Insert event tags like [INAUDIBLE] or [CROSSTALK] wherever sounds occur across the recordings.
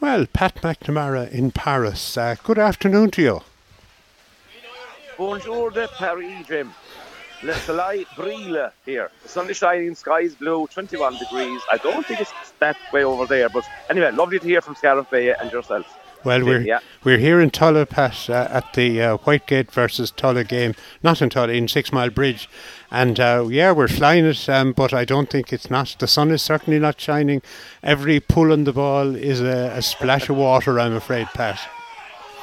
Well, Pat McNamara in Paris. Uh, good afternoon to you. Bonjour de Paris, Jim. Le soleil brille here. The sun is shining, sky is blue, 21 degrees. I don't think it's that way over there, but anyway, lovely to hear from Scariff Bay and yourself. Well, we're Yeah. we're here in Tulla, Pat, uh, at the uh, Whitegate versus Tulla game. Not in Tulla, in Six Mile Bridge, and uh, yeah, we're flying it. Um, but I don't think it's not. The sun is certainly not shining. Every pull on the ball is a, a splash of water. I'm afraid, Pat.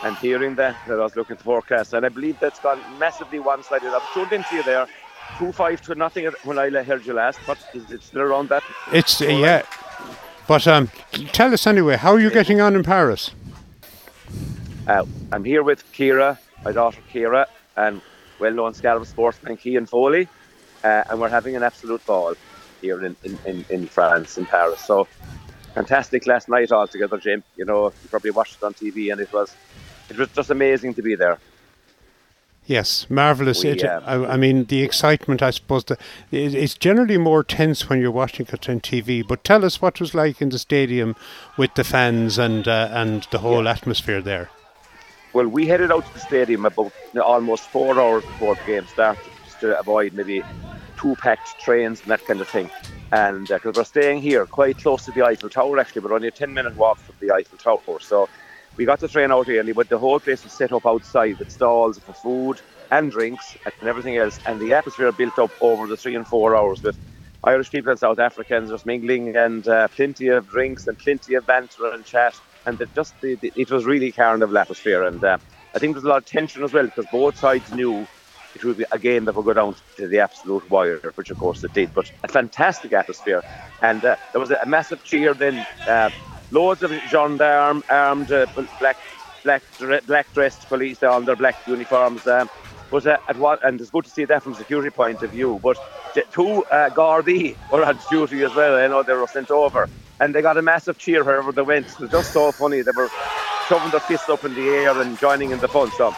And hearing that, that I was looking at the forecast, and I believe that's gone massively one-sided. I've tuned into you there, two five to nothing when I heard you last. But is it still around that? It's uh, yeah. But um, tell us anyway. How are you getting on in Paris? Uh, I'm here with Kira, my daughter Kira, and well-known Scariff sportsman Kean Foley, uh, and we're having an absolute ball here in, in, in, in France, in Paris. So fantastic last night altogether, Jim. You know, you probably watched it on TV, and it was it was just amazing to be there. Yes, marvelous. We, it, um, I, I mean, the excitement. I suppose the, it, it's generally more tense when you're watching it on TV. But tell us what it was like in the stadium with the fans and uh, and the whole atmosphere there. Well, we headed out to the stadium about almost four hours before the game started, just to avoid maybe two packed trains and that kind of thing. And because we're staying here, quite close to the Eiffel Tower, actually, we're only a 10 minute walk from the Eiffel Tower. So we got the train out early, but the whole place was set up outside with stalls for food and drinks and everything else. And the atmosphere built up over the three and four hours with Irish people and South Africans just mingling and uh, plenty of drinks and plenty of banter and chat. And it just the, the, it was really carnival atmosphere. And uh, I think there was a lot of tension as well because both sides knew it would be a game that would go down to the absolute wire, which of course it did. But a fantastic atmosphere, and uh, there was a, massive cheer. Then uh, loads of gendarme, armed, uh, black, black, black dressed police on their black uniforms. Um, but uh, at what, and it's good to see that from a security point of view. But two uh, Gardaí were on duty as well. I know they were sent over, and they got a massive cheer wherever they went. It was just so funny. They were shoving their fists up in the air and joining in the fun. So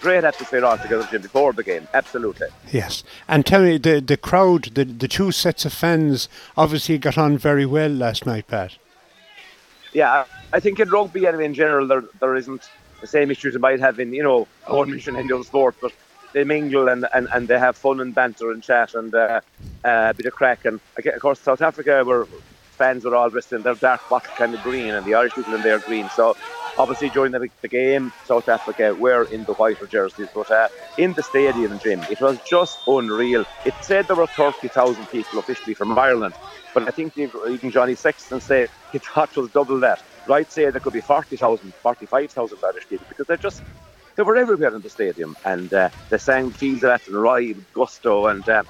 great atmosphere altogether Jim, before the game. Absolutely. Yes, and tell me the the crowd, the the two sets of fans obviously got on very well last night, Pat. Yeah, I think in rugby anyway, in general, there there isn't the same issues you might have in you know I won't mention any other sport, but they mingle and, and, and they have fun and banter and chat and uh, uh, a bit of crack. And of course, South Africa were fans were all dressed in their dark bottle kind of green, and the Irish people in their green. So obviously during the, the game, South Africa were in the whiter jerseys, but uh, in the stadium, Jim, it was just unreal. It said there were 30,000 people officially from Ireland, but I think even Johnny Sexton said he thought it was double that. Right, say there could be 40,000, 45,000 Irish people because they're just they were everywhere in the stadium, and uh, they sang "Fields of Athenry" with gusto, and uh,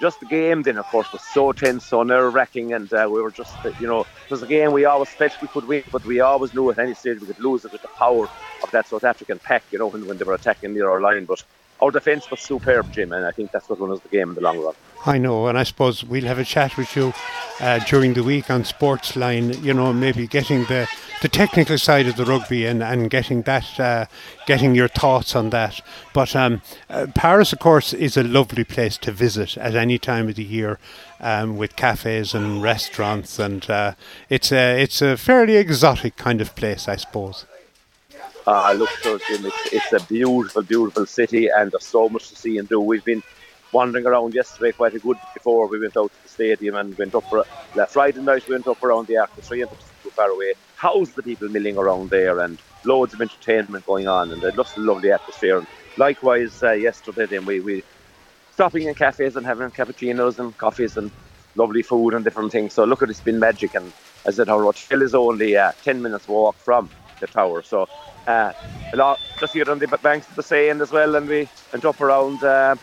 just the game then, of course, was so tense, so nerve-wracking, and uh, we were just, you know, it was a game we always felt we could win, but we always knew at any stage we could lose it with the power of that South African pack, you know, when, when they were attacking near our line. But our defence was superb, Jim, and I think that's what won us the game in the long run. I know, and I suppose we'll have a chat with you uh, during the week on Sportsline. You know, maybe getting the, the technical side of the rugby and, and getting that, uh, getting your thoughts on that. But um, uh, Paris, of course, is a lovely place to visit at any time of the year, um, with cafes and restaurants, and uh, it's a it's a fairly exotic kind of place, I suppose. Uh, look, it's, it's a beautiful, beautiful city, and there's so much to see and do. We've been wandering around yesterday quite a good before we went out to the stadium and went up for last Friday night we went up around the Arc de Triomphe too far away. How's the people milling around there and loads of entertainment going on and just a lovely atmosphere. And likewise uh, yesterday then we, we stopping in cafes and having cappuccinos and coffees and lovely food and different things. So look at it's been magic and as I said our hotel is only uh, ten minutes walk from the tower. So uh, a lot just here on the banks of the Seine as well and we went up around uh,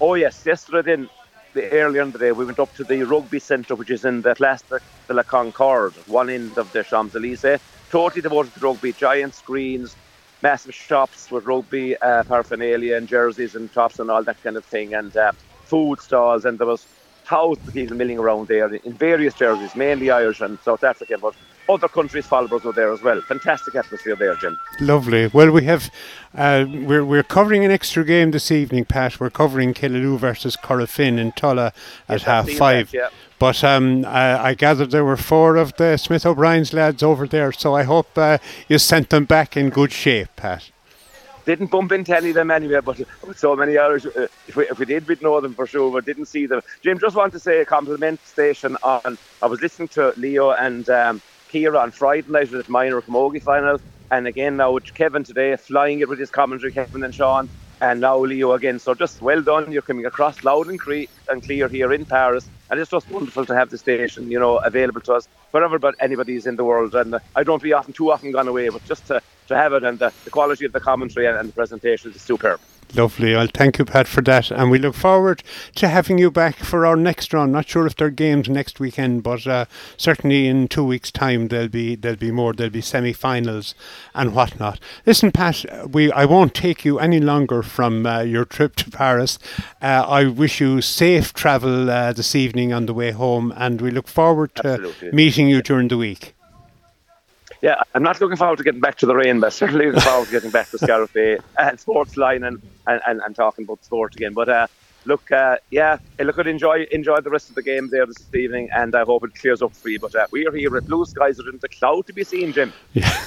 Oh yes, yesterday then, the, earlier in the day, we went up to the rugby centre, which is in the Place de la Concorde, one end of the Champs Elysees. Totally devoted to rugby, giant screens, massive shops with rugby uh, paraphernalia and jerseys and tops and all that kind of thing, and uh, food stalls. And there was thousands of people milling around there in various jerseys, mainly Irish and South African, but other countries' followers were there as well. Fantastic atmosphere there, Jim. Lovely. Well, we have uh, we're we're covering an extra game this evening, Pat. We're covering Killaloe versus Corofin in Tulla at Yes, half five. that, yeah. But um, I, I gathered there were four of the Smith O'Brien's lads over there, so I hope uh, you sent them back in good shape, Pat. Didn't bump into any of them anyway, but with so many Irish, uh, if, we, if we did, we'd know them for sure, but didn't see them. Jim, just want to say a compliment station on. I was listening to Leo and um, Kira on Friday night with the minor camogie final, and again now with Kevin today, flying it with his commentary, Kevin and Sean, and now Leo again. So just well done. You're coming across loud and, cre- and clear here in Paris, and it's just wonderful to have the station, you know, available to us wherever but anybody's in the world. And uh, I don't be often too often gone away, but just to, to have it and the, the quality of the commentary and, and the presentation is superb. Lovely. I'll thank you, Pat, for that. And we look forward to having you back for our next round. Not sure if there are games next weekend, but uh, certainly in two weeks' time there'll be there'll be more. There'll be semi-finals and whatnot. Listen, Pat, we I won't take you any longer from uh, your trip to Paris. Uh, I wish you safe travel uh, this evening on the way home, and we look forward to Absolutely. meeting you during the week. Yeah, I'm not looking forward to getting back to the rain, but certainly looking forward to getting back to Scariff [LAUGHS] and sports line and, and, and, and talking about sport again. But uh, look, uh, yeah, look, I'd enjoy enjoy the rest of the game there this evening, and I hope it clears up for you. But uh, we are here at Blue Skies, are in the cloud to be seen, Jim. Yeah. [LAUGHS]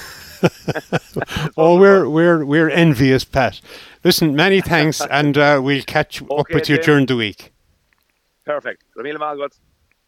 Oh, we're we're we're envious, Pat. Listen, many thanks, and uh, we'll catch up with you Jim. during the week. Perfect.